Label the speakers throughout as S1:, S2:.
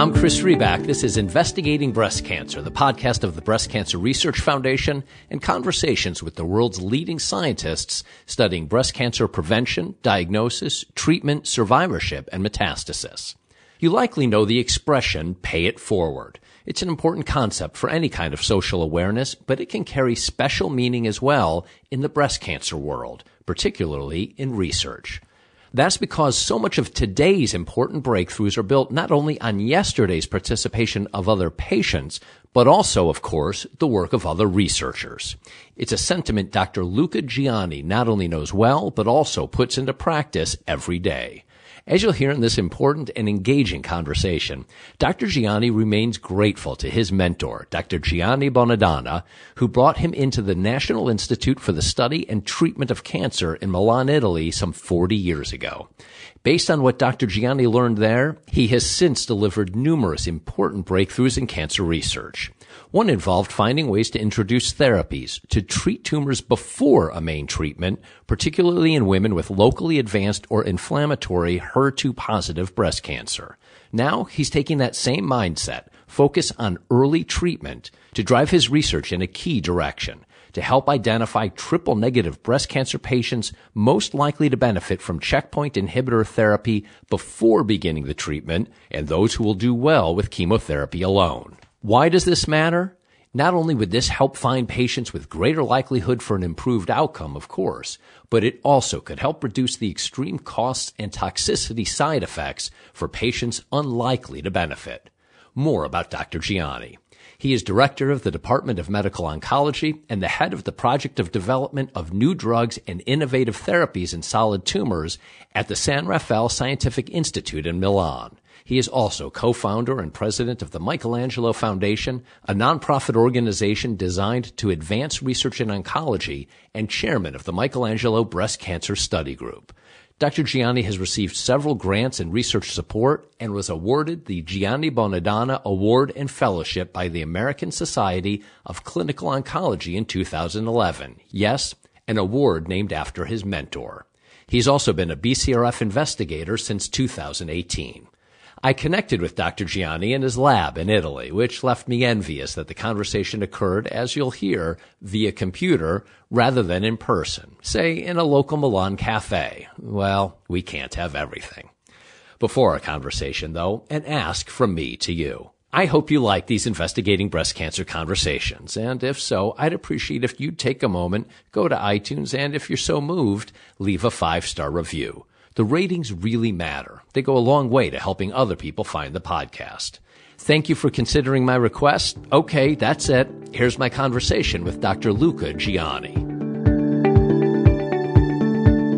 S1: I'm Chris Riback. This is Investigating Breast Cancer, the podcast of the Breast Cancer Research Foundation and conversations with the world's leading scientists studying breast cancer prevention, diagnosis, treatment, survivorship, and metastasis. You likely know the expression pay it forward. It's an important concept for any kind of social awareness, but it can carry special meaning as well in the breast cancer world, particularly in research. That's because so much of today's important breakthroughs are built not only on yesterday's participation of other patients, but also, of course, the work of other researchers. It's a sentiment Dr. Luca Gianni not only knows well, but also puts into practice every day. As you'll hear in this important and engaging conversation, Dr. Gianni remains grateful to his mentor, Dr. Gianni Bonadonna, who brought him into the National Institute for the Study and Treatment of Cancer in Milan, Italy some 40 years ago. Based on what Dr. Gianni learned there, he has since delivered numerous important breakthroughs in cancer research. One involved finding ways to introduce therapies to treat tumors before a main treatment, particularly in women with locally advanced or inflammatory HER2 positive breast cancer. Now he's taking that same mindset, focus on early treatment, to drive his research in a key direction to help identify triple negative breast cancer patients most likely to benefit from checkpoint inhibitor therapy before beginning the treatment and those who will do well with chemotherapy alone. Why does this matter? Not only would this help find patients with greater likelihood for an improved outcome, of course, but it also could help reduce the extreme costs and toxicity side effects for patients unlikely to benefit. More about Dr. Gianni. He is director of the Department of Medical Oncology and the head of the Project of Development of New Drugs and Innovative Therapies in Solid Tumors at the San Raffaele Scientific Institute in Milan. He is also co-founder and president of the Michelangelo Foundation, a nonprofit organization designed to advance research in oncology, and chairman of the Michelangelo Breast Cancer Study Group. Dr. Gianni has received several grants and research support and was awarded the Gianni Bonadonna Award and Fellowship by the American Society of Clinical Oncology in 2011. Yes, an award named after his mentor. He's also been a BCRF investigator since 2018. I connected with Dr. Gianni in his lab in Italy, which left me envious that the conversation occurred, as you'll hear, via computer rather than in person, say in a local Milan cafe. Well, we can't have everything. Before our conversation, though, an ask from me to you. I hope you like these investigating breast cancer conversations, and if so, I'd appreciate if you'd take a moment, go to iTunes, and if you're so moved, leave a five star review. The ratings really matter. They go a long way to helping other people find the podcast. Thank you for considering my request. Okay, that's it. Here's my conversation with Dr. Luca Gianni.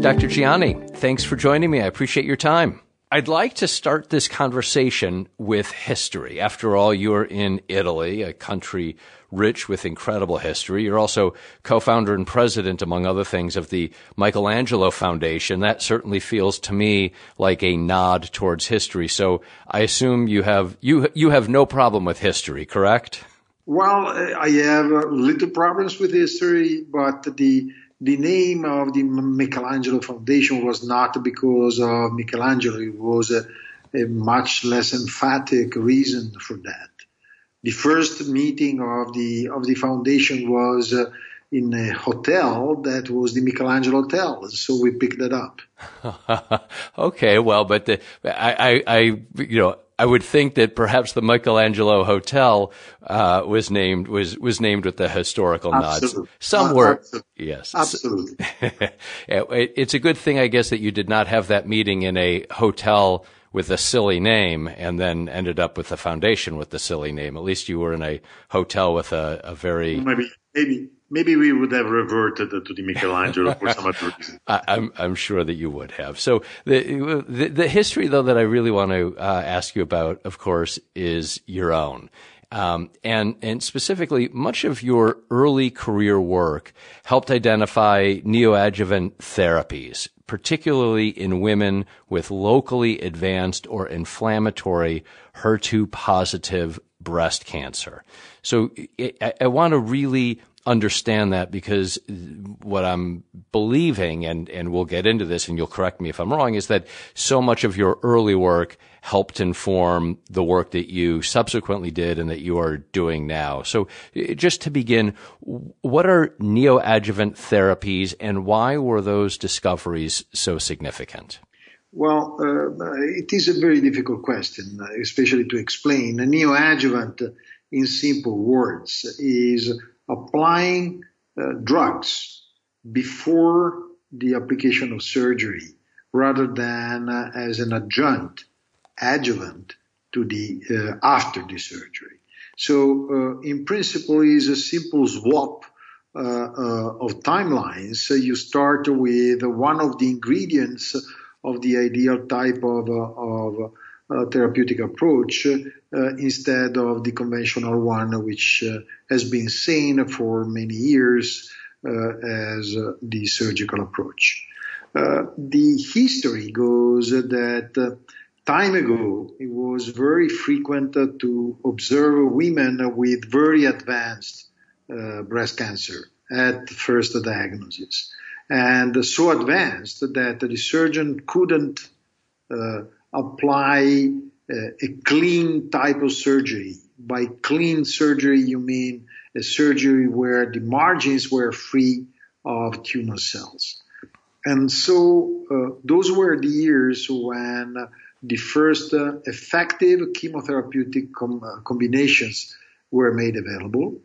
S1: Dr. Gianni, thanks for joining me. I appreciate your time. I'd like to start this conversation with history. After all, you're in Italy, a country rich with incredible history. You're also co-founder and president, among other things, of the Michelangelo Foundation. That certainly feels to me like a nod towards history. So I assume you have you you have no problem with history, correct?
S2: Well, I have little problems with history, but the the name of the Michelangelo Foundation was not because of Michelangelo. It was a, a much less emphatic reason for that. The first meeting of the of the foundation was uh, in a hotel that was the Michelangelo Hotel, so we picked that up.
S1: okay, well, but the, I, I, I, you know, I would think that perhaps the Michelangelo Hotel uh, was named was was named with the historical
S2: Absolutely.
S1: nods. Some were,
S2: Absolutely.
S1: yes,
S2: Absolutely.
S1: it's a good thing, I guess, that you did not have that meeting in a hotel with a silly name and then ended up with a foundation with the silly name. At least you were in a hotel with a, a very
S2: maybe maybe maybe we would have reverted to the Michelangelo for some other reason.
S1: I, I'm I'm sure that you would have. So the the, the history though that I really want to uh, ask you about, of course, is your own. Um, and and specifically, much of your early career work helped identify neoadjuvant therapies, particularly in women with locally advanced or inflammatory HER2 positive breast cancer. So I, I want to really understand that because what I'm believing, and, and we'll get into this and you'll correct me if I'm wrong, is that so much of your early work helped inform the work that you subsequently did and that you are doing now. So just to begin, what are neoadjuvant therapies and why were those discoveries so significant?
S2: Well, uh, it is a very difficult question, especially to explain. A neoadjuvant, in simple words, is applying uh, drugs before the application of surgery rather than uh, as an adjunct, adjuvant to the uh, after the surgery. So, uh, in principle, is a simple swap uh, uh, of timelines. So you start with one of the ingredients of the ideal type of, of therapeutic approach uh, instead of the conventional one, which uh, has been seen for many years as the surgical approach. the history goes that time ago, it was very frequent to observe women with very advanced uh, breast cancer at first diagnosis. And so advanced that the surgeon couldn't uh, apply uh, a clean type of surgery. By clean surgery, you mean a surgery where the margins were free of tumor cells. And so uh, those were the years when the first uh, effective chemotherapeutic com- uh, combinations were made available.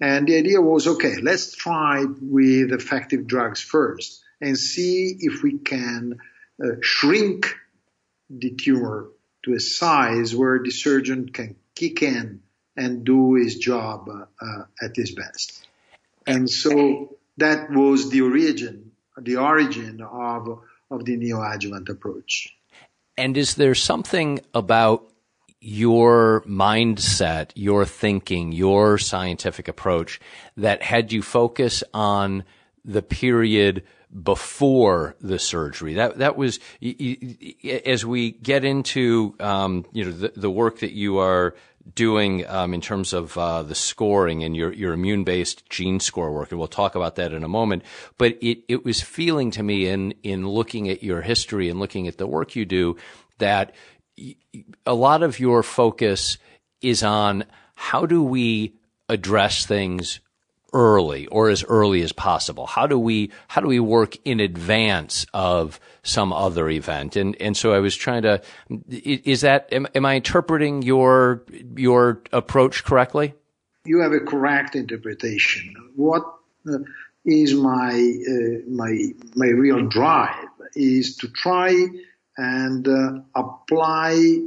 S2: And the idea was, okay, let's try with effective drugs first and see if we can uh, shrink the tumor to a size where the surgeon can kick in and do his job uh, at his best. And so that was the origin, the origin of, of the neoadjuvant approach.
S1: And is there something about your mindset, your thinking, your scientific approach that had you focus on the period before the surgery. That that was as we get into um, you know the, the, work that you are doing um, in terms of uh, the scoring and your your immune based gene score work, and we'll talk about that in a moment. But it it was feeling to me in in looking at your history and looking at the work you do that a lot of your focus is on how do we address things early or as early as possible? How do we how do we work in advance of some other event? And and so I was trying to is that am, am I interpreting your your approach correctly?
S2: You have a correct interpretation. What uh, my uh, my my real drive is to try and uh, apply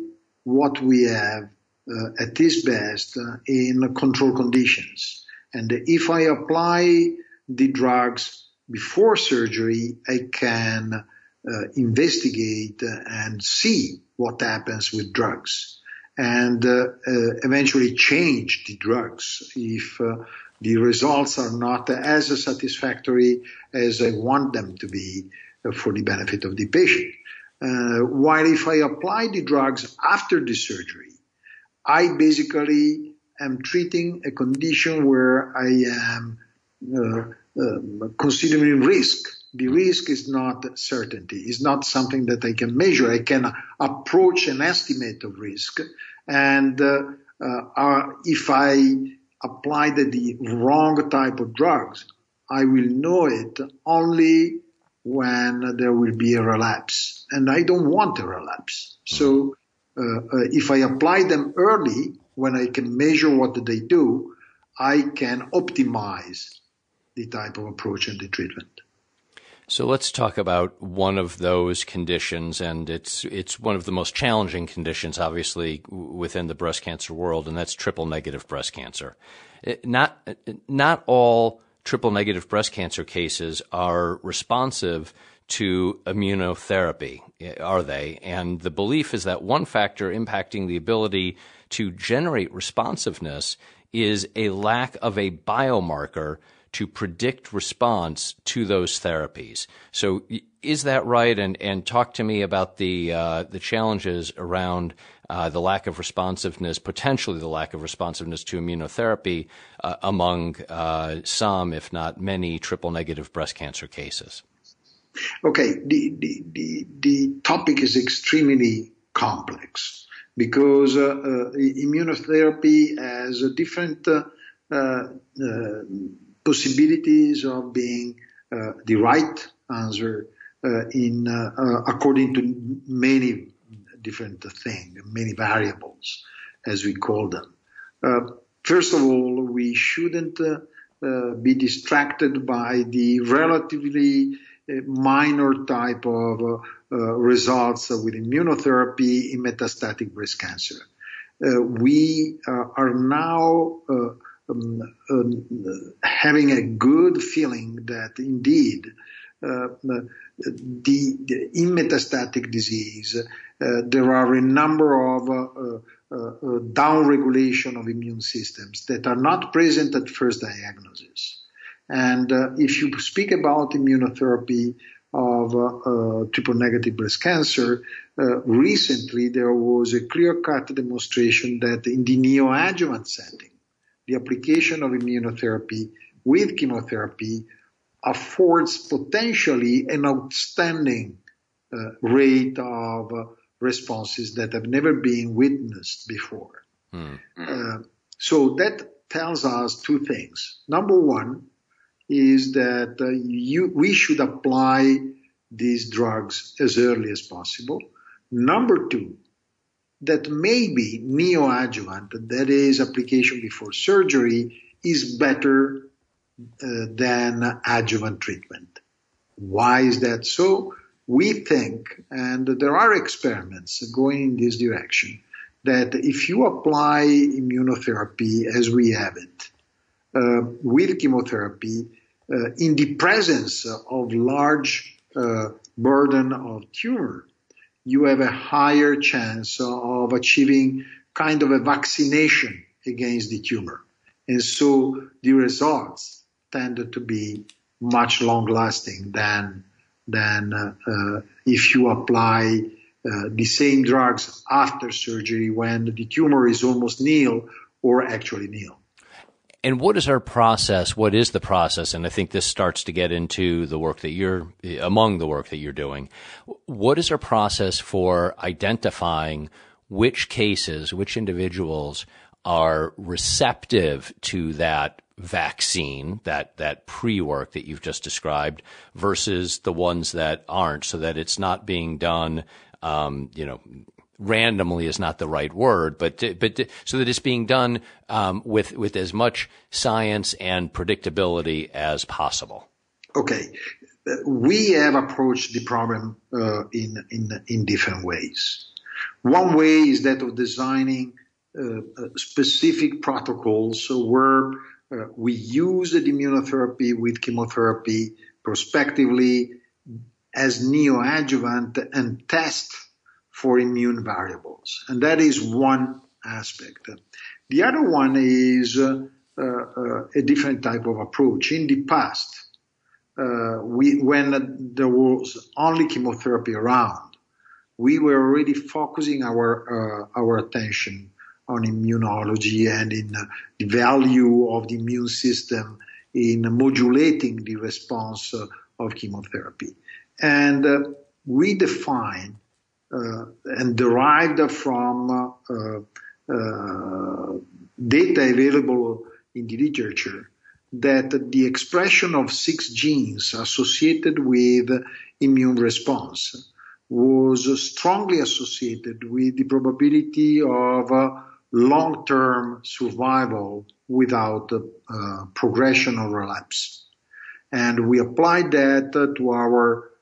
S2: what we have uh, at its best uh, in control conditions. And if I apply the drugs before surgery, I can uh, investigate and see what happens with drugs and uh, uh, eventually change the drugs if uh, the results are not as satisfactory as I want them to be uh, for the benefit of the patient. Uh, while if I apply the drugs after the surgery, I basically am treating a condition where I am uh, uh, considering risk. The risk is not certainty. It's not something that I can measure. I can approach an estimate of risk. And uh, uh if I apply the, the wrong type of drugs, I will know it only when there will be a relapse. And I don't want a relapse. So uh, uh, if I apply them early, when I can measure what they do, I can optimize the type of approach and the treatment.
S1: So let's talk about one of those conditions, and it's it's one of the most challenging conditions, obviously, within the breast cancer world, and that's triple negative breast cancer. It, not eh, not all triple negative breast cancer cases are responsive to immunotherapy, eh, are they? And the belief is that one factor impacting the ability to generate responsiveness is a lack of a biomarker to predict response to those therapies. So is that right? And and talk to me about the uh, the challenges around uh, the lack of responsiveness, potentially the lack of responsiveness to immunotherapy uh, among uh, some, if not many, triple negative breast cancer cases.
S2: Okay, the, the, the, the topic is extremely complex because uh, uh, immunotherapy has different uh, uh, possibilities of being uh, the right answer uh, in according to many different things, many variables, as we call them. first of all, we shouldn't be distracted by the relatively minor type of uh, uh, results with immunotherapy in metastatic breast cancer. Uh, we are now um, um, having a good feeling that indeed the, the, in metastatic disease, uh, there are a number of uh, uh, of immune systems that are not present at first diagnosis. And uh, if you speak about immunotherapy of uh, triple negative breast cancer, uh, recently there was a clear cut demonstration that in the neoadjuvant setting, the application of immunotherapy with chemotherapy affords potentially an outstanding uh, rate of responses that have never been witnessed before. Mm. so that tells us two things. Number one, is that uh, you, we should apply these drugs as early as possible. Number two, that maybe neoadjuvant, that is application before surgery, is better uh, than adjuvant treatment. Why is that so? We think, and there are experiments going in this direction, that if you apply immunotherapy as we have it, with chemotherapy uh, in the presence of large uh, burden of tumor, you have a higher chance of achieving kind of a vaccination against the tumor. And so the results tend to be much long lasting than, than uh, uh, if you apply uh, the same drugs after surgery when the tumor is almost nil or actually nil.
S1: And what is our process? What is the process? And I think this starts to get into the work that you're, among the work that you're doing. What is our process for identifying which cases, which individuals are receptive to that vaccine, that, that pre-work that you've just described versus the ones that aren't so that it's not being done, um, you know, randomly is not the right word, but but so that it's being done um, with with as much science and predictability as possible.
S2: Okay, we have approached the problem uh, in in in different ways. One way is that of designing uh, uh specific protocols so where uh, we use the immunotherapy with chemotherapy prospectively as neoadjuvant and test for immune variables. And that is one aspect. The other one is uh, uh, a different type of approach. In the past, uh, we, when there was only chemotherapy around, we were already focusing our uh, our attention on immunology and in the value of the immune system in modulating the response of chemotherapy. And uh, we define uh, and derived from uh, uh, data available in the literature that the expression of six genes associated with immune response was strongly associated with the probability of long-term survival without uh, progression or relapse. And we applied that to our uh,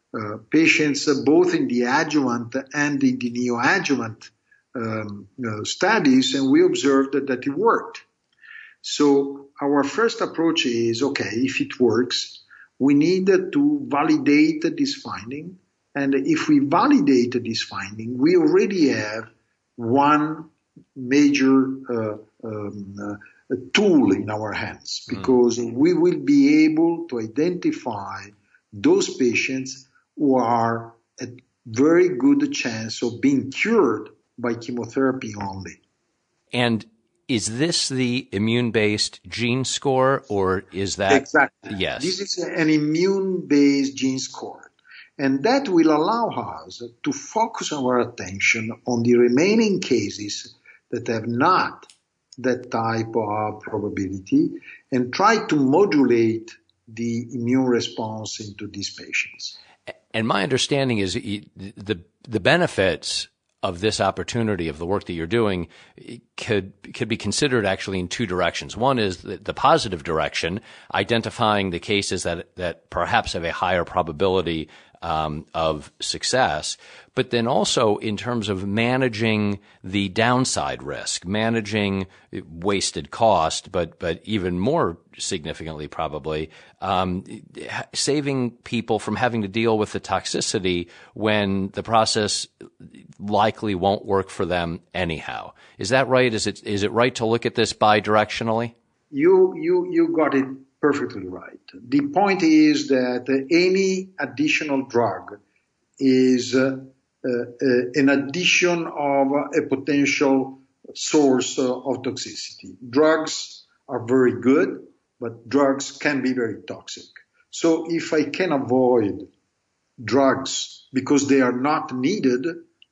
S2: patients uh, both in the adjuvant and in the neoadjuvant um, uh, studies, and we observed that, that it worked. So our first approach is, okay, if it works, we need to validate this finding. And if we validate this finding, we already have one major uh, um, tool in our hands hmm. because mm. we will be able to identify those patients who are at very good chance of being cured by chemotherapy only.
S1: And is this the immune based gene score or is that?
S2: Exactly.
S1: Yes.
S2: This is an immune based gene score. And that will allow us to focus our attention on the remaining cases that have not that type of probability and try to modulate the immune response into these patients.
S1: And my understanding is the the benefits of this opportunity of the work that you're doing could could be considered actually in two directions. One is the, the, positive direction, identifying the cases that that perhaps have a higher probability um, of success, but then also in terms of managing the downside risk, managing wasted cost, but but even more significantly probably um, saving people from having to deal with the toxicity when the process likely won't work for them anyhow. Is that right? Is it is it right to look at this bidirectionally?
S2: You you you got it perfectly right. The point is that any additional drug is uh, uh, an addition of a potential source of toxicity. Drugs are very good, but drugs can be very toxic. So if I can avoid drugs because they are not needed,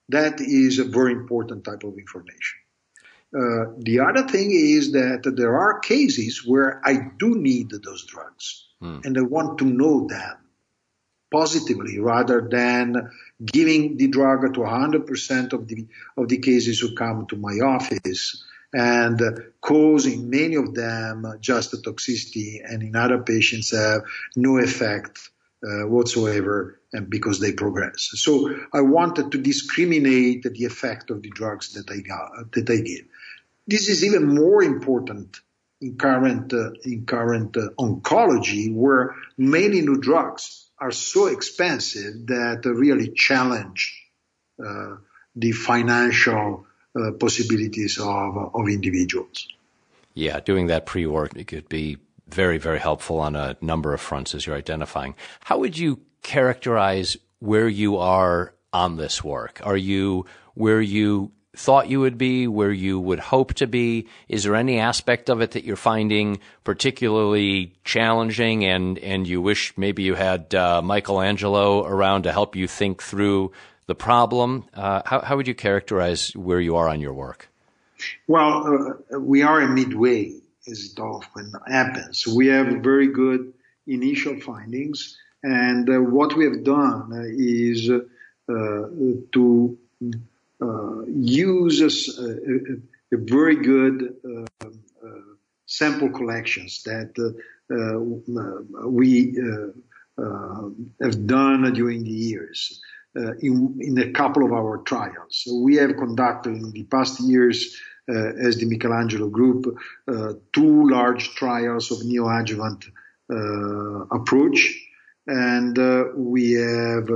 S2: that is a very important type of information. Uh, the other thing is that there are cases where I do need those drugs hmm. and I want to know them positively rather than giving the drug to 100% of the, of the cases who come to my office and causing many of them just toxicity and in other patients have no effect uh, whatsoever and because they progress. So I wanted to discriminate the effect of the drugs that I got, that I give. This is even more important in current uh, in current uh, oncology, where many new drugs are so expensive that really challenge uh, the financial uh, possibilities of of individuals.
S1: Yeah, doing that pre-work could be very very helpful on a number of fronts as you're identifying. How would you characterize where you are on this work? Are you where you thought you would be, where you would hope to be? Is there any aspect of it that you're finding particularly challenging and, and you wish maybe you had uh, Michelangelo around to help you think through the problem? Uh, how, how would you characterize where you are on your work?
S2: Well, uh, we are a midway, as it often happens. We have very good initial findings, and uh, what we have done is uh, to uh, uses a, a, very good uh, uh, sample collections that we have done during the years. Uh, in, in, a couple of our trials. So we have conducted in the past years, uh, as the Michelangelo Group, uh, two large trials of neoadjuvant approach, and we have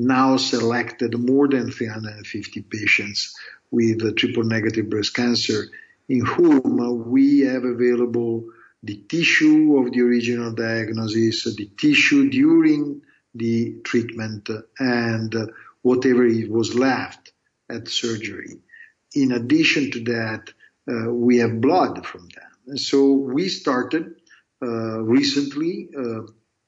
S2: now selected more than 350 patients with triple negative breast cancer in whom we have available the tissue of the original diagnosis, the tissue during the treatment, and whatever was left at surgery. In addition to that, uh, we have blood from them. And so we started uh, recently uh,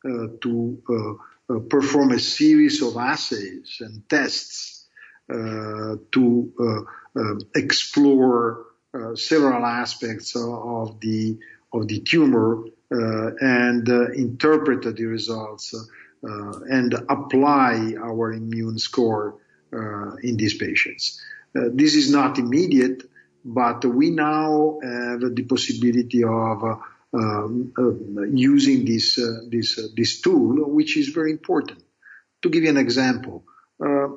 S2: uh to uh, Uh, perform a series of assays and tests uh, to uh, uh explore uh, several aspects of the of the tumor and interpret the results and apply our immune score in these patients. this is not immediate, but we now have the possibility of um, uh, using this uh, this uh, this tool, which is very important. To give you an example, uh,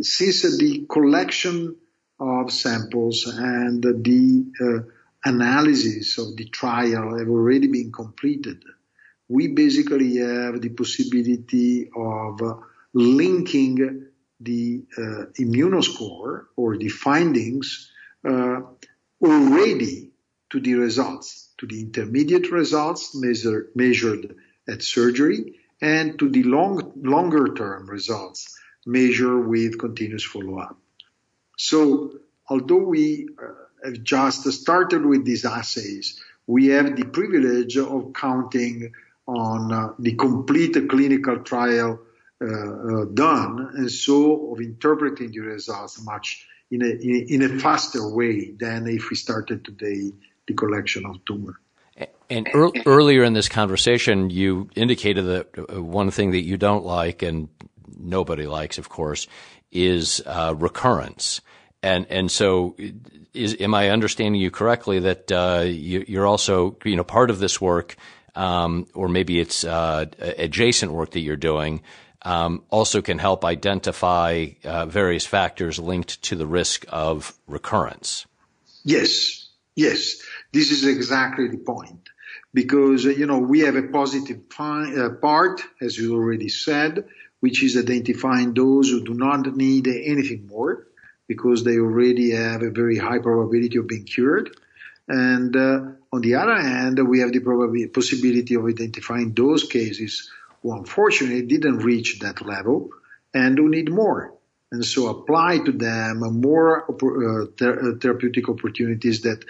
S2: since the collection of samples and the uh, analysis of the trial have already been completed, we basically have the possibility of linking the immunoscore or the findings already to the results, to the intermediate results measure, measured at surgery and to the long, longer term results measured with continuous follow up. So although we uh, have just started with these assays, we have the privilege of counting on uh, the complete clinical trial uh, uh, done, and so of interpreting the results much in a, in a faster way than if we started today the collection of tumor.
S1: And er- earlier in this conversation, you indicated that uh, one thing that you don't like, and nobody likes, of course, is uh, recurrence. And and so, is am I understanding you correctly that uh, you, are also you know part of this work, um, or maybe it's uh, adjacent work that you're doing, um, also can help identify uh, various factors linked to the risk of recurrence.
S2: Yes, yes, this is exactly the point because you know we have a positive uh, part, as you already said, which is identifying those who do not need anything more because they already have a very high probability of being cured. And uh, on the other hand, we have the possibility of identifying those cases who unfortunately didn't reach that level and who need more. And so apply to them more uh, ther- uh, therapeutic opportunities that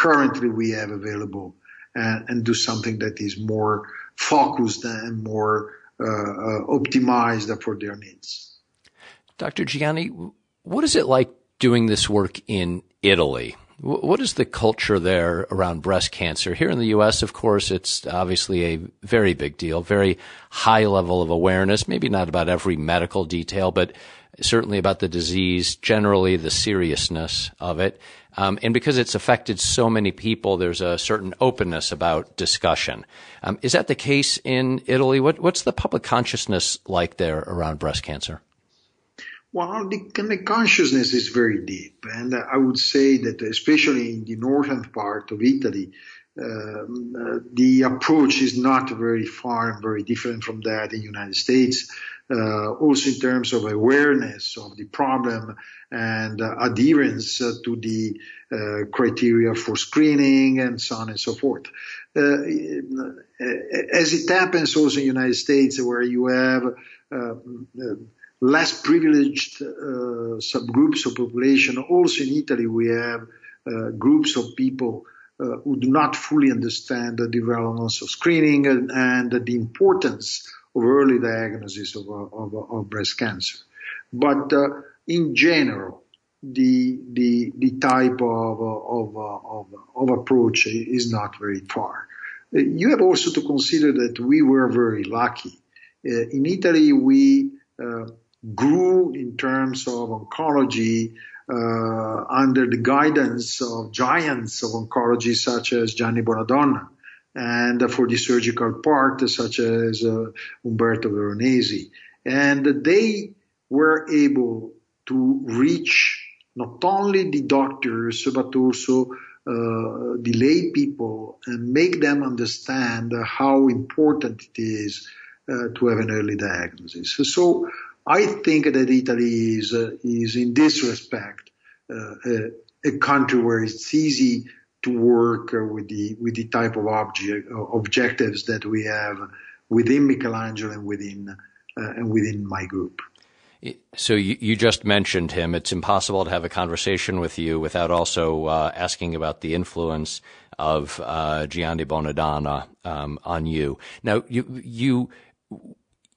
S2: currently we have available and, and, do something that is more focused and more uh, uh optimized for their needs.
S1: Dr. Gianni, what is it like doing this work in Italy? What is the culture there around breast cancer? Here in the U.S., of course, it's obviously a very big deal, very high level of awareness, maybe not about every medical detail, but certainly about the disease, generally the seriousness of it. Um, and because it's affected so many people, there's a certain openness about discussion. Um, is that the case in Italy? What, what's the public consciousness like there around breast cancer?
S2: Well, the, the, consciousness is very deep, and I would say that especially in the northern part of Italy, um, uh, the approach is not very far and very different from that in the United States. Uh, also in terms of awareness of the problem and uh, adherence uh, to the uh, criteria for screening and so on and so forth. Uh, as it happens also in the United States where you have less privileged subgroups of population. Also in Italy, we have groups of people uh, who do not fully understand the relevance of screening and, and the importance of early diagnosis of, of, of breast cancer. But uh, in general, the, the, the type of, of, of, of approach is not very far. You have also to consider that we were very lucky. Uh, in Italy, we uh, grew in terms of oncology uh, under the guidance of giants of oncology such as Gianni Bonadonna and for the surgical part such as uh, Umberto Veronesi. And they were able to reach not only the doctors but also uh, the lay people and make them understand how important it is uh, to have an early diagnosis. So I think that Italy is, uh, is in this respect uh, a, a, country where it's easy to work uh, with the with the type of object, uh, objectives that we have within Michelangelo and within uh, and within my group.
S1: So you, you, just mentioned him. It's impossible to have a conversation with you without also uh, asking about the influence of uh, Gianni Bonadonna um, on you. Now, you you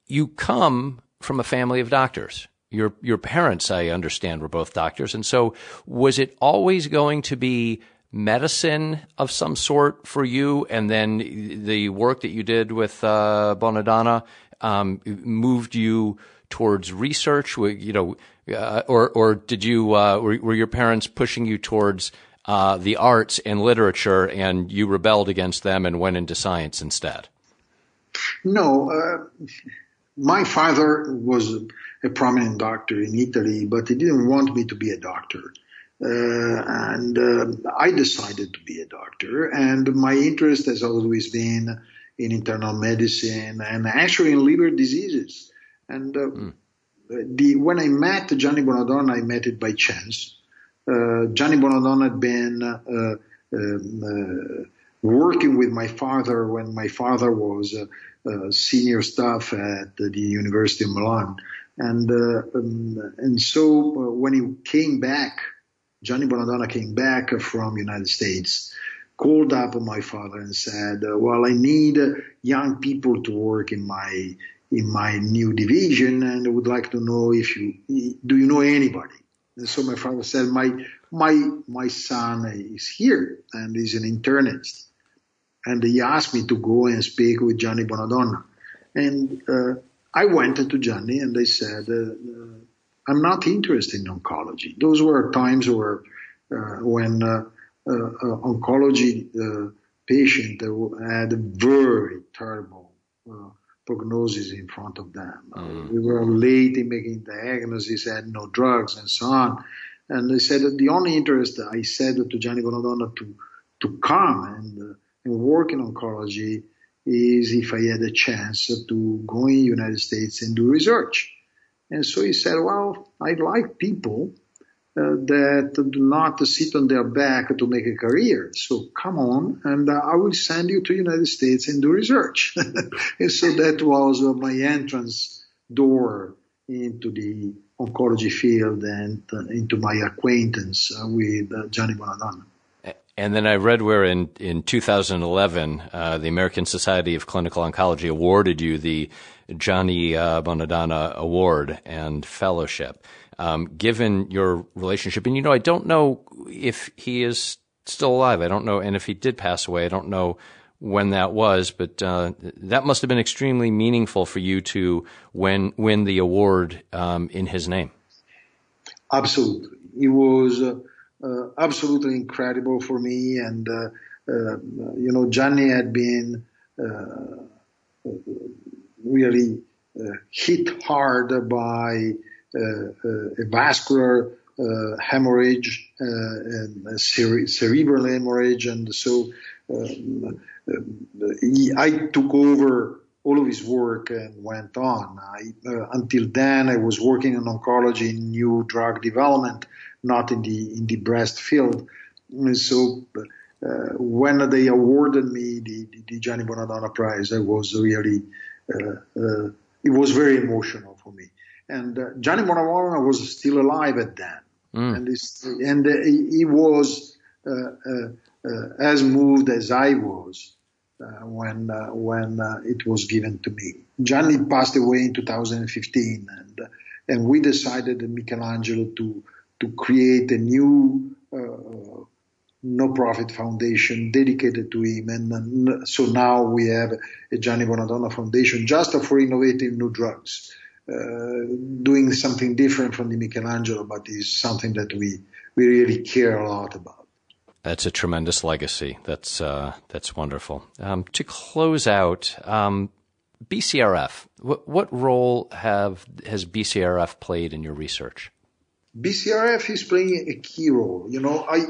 S1: you come from a family of doctors. Your your parents, I understand, were both doctors, and so was it always going to be medicine of some sort for you, and then the work that you did with uh, Bonadonna um, moved you towards research? You know, uh, or or did you uh, were, were, your parents pushing you towards uh, the arts and literature, and you rebelled against them and went into science instead?
S2: No, uh, my father was a prominent doctor in Italy, but he didn't want me to be a doctor. Uh, and uh, I decided to be a doctor. And my interest has always been in internal medicine and actually in liver diseases. And uh, mm. the, when I met Gianni Bonadonna, I met it by chance. Uh, Gianni Bonadonna had been uh, um, working with my father when my father was senior staff at the University of Milan. And, uh, um, and so uh, when he came back, Gianni Bonadonna came back from United States, called up my father and said, uh, well, I need young people to work in my, in my new division and I would like to know if you, do you know anybody? And so my father said, my, my, my son is here and he's an internist. And he asked me to go and speak with Gianni Bonadonna. And, uh, I went to Gianni and they said, uh, uh, I'm not interested in oncology. Those were times where, uh, when, uh, uh, oncology patient had a very terrible prognosis in front of them. Mm. we were late in making diagnosis, had no drugs and so on. And they said that the only interest I said to Gianni Bonadonna to, to come and, and work in oncology is if I had a chance to go in United States and do research. And so he said, well, I like people uh, that do not sit on their back to make a career. So come on and uh, I will send you to United States and do research. and so that was uh, my entrance door into the oncology field and uh, into my acquaintance uh, with uh, Gianni Bonadonna.
S1: And then I read where in, in 2011, uh, the American Society of Clinical Oncology awarded you the Gianni uh, Bonadonna Award and Fellowship. Um, given your relationship, and you know, I don't know if he is still alive. I don't know, and if he did pass away, I don't know when that was, but uh, that must have been extremely meaningful for you to win win the award um, in his name.
S2: Absolutely, it was uh, absolutely incredible for me. And, uh, uh, you know, Gianni had been really hit hard by a vascular uh, hemorrhage uh, and cere- cerebral hemorrhage, and so um, I took over all of his work and went on. I, uh, until then, I was working in oncology, in new drug development, not in the in the breast field. And so uh, when they awarded me the, the, the, Gianni Bonadonna Prize, I was really uh, uh, it was very emotional for me. And uh, Gianni Bonadonna was still alive at then, mm. and and uh, he was uh, as moved as I was. When when it was given to me, Gianni passed away in 2015, and and we decided Michelangelo to to create a new uh, no-profit foundation dedicated to him. And uh, so now we have a Gianni Bonadonna Foundation just for innovative new drugs, uh, doing something different from the Michelangelo, but is something that we, we really care a lot about.
S1: That's a tremendous legacy. That's uh, that's wonderful. Um, to close out, um, BCRF. What, what role have has BCRF played in your research?
S2: BCRF is playing a key role. You know, I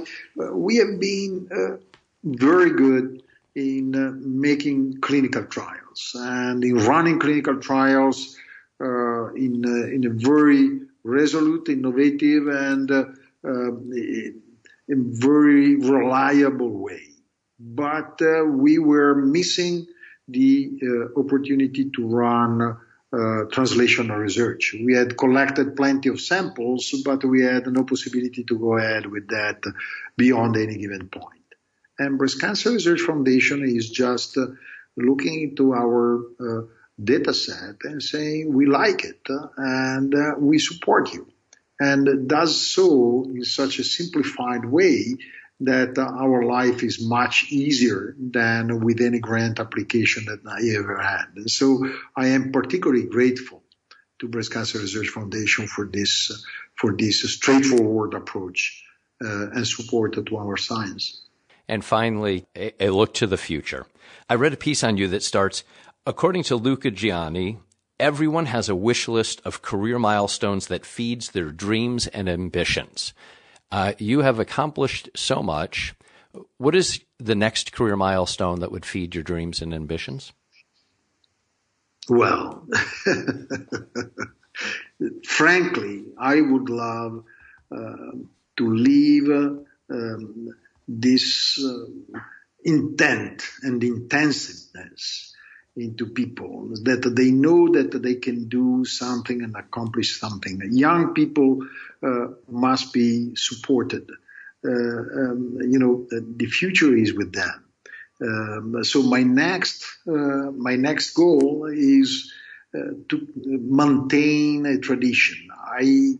S2: we have been uh, very good in uh, making clinical trials and in running clinical trials uh, in uh, in a very resolute, innovative, and uh, very reliable way. But uh, we were missing the opportunity to run uh, translational research. We had collected plenty of samples, but we had no possibility to go ahead with that beyond any given point. And Breast Cancer Research Foundation is just uh, looking into our uh, data set and saying we like it uh, and uh, we support you. And does so in such a simplified way that our life is much easier than with any grant application that I ever had. And so I am particularly grateful to Breast Cancer Research Foundation for this, for this straightforward approach uh, and support to our science.
S1: And finally, a, a look to the future. I read a piece on you that starts, according to Luca Gianni, everyone has a wish list of career milestones that feeds their dreams and ambitions. Uh, you have accomplished so much. What is the next career milestone that would feed your dreams and ambitions?
S2: Well, frankly, I would love uh, to leave um, this uh, intent and intensiveness into people that they know that they can do something and accomplish something. Young people uh, must be supported. Uh, um, you know, the future is with them. Um, so my next uh, my next goal is uh, to maintain a tradition. I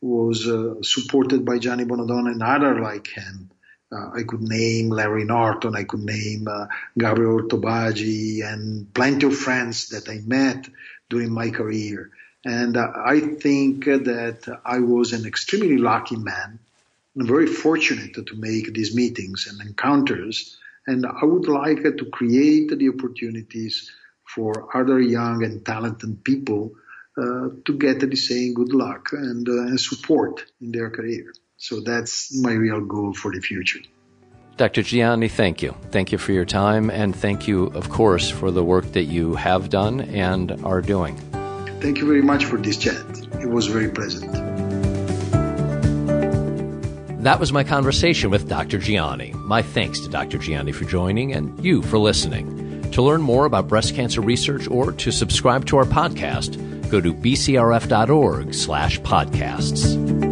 S2: was uh, supported by Gianni Bonadonna and other like him uh, I could name Larry Norton, I could name uh, Gabriel Hortobagyi, and plenty of friends that I met during my career. And uh, I think that I was an extremely lucky man and very fortunate to make these meetings and encounters. And I would like to create the opportunities for other young and talented people uh, to get the same good luck and, uh, and support in their career. So that's my real goal for the future.
S1: Dr. Gianni, thank you. Thank you for your time, and thank you, of course, for the work that you have done and are doing.
S2: Thank you very much for this chat. It was very pleasant.
S1: That was my conversation with Dr. Gianni. My thanks to Dr. Gianni for joining and you for listening. To learn more about breast cancer research or to subscribe to our podcast, go to bcrf.org slash podcasts.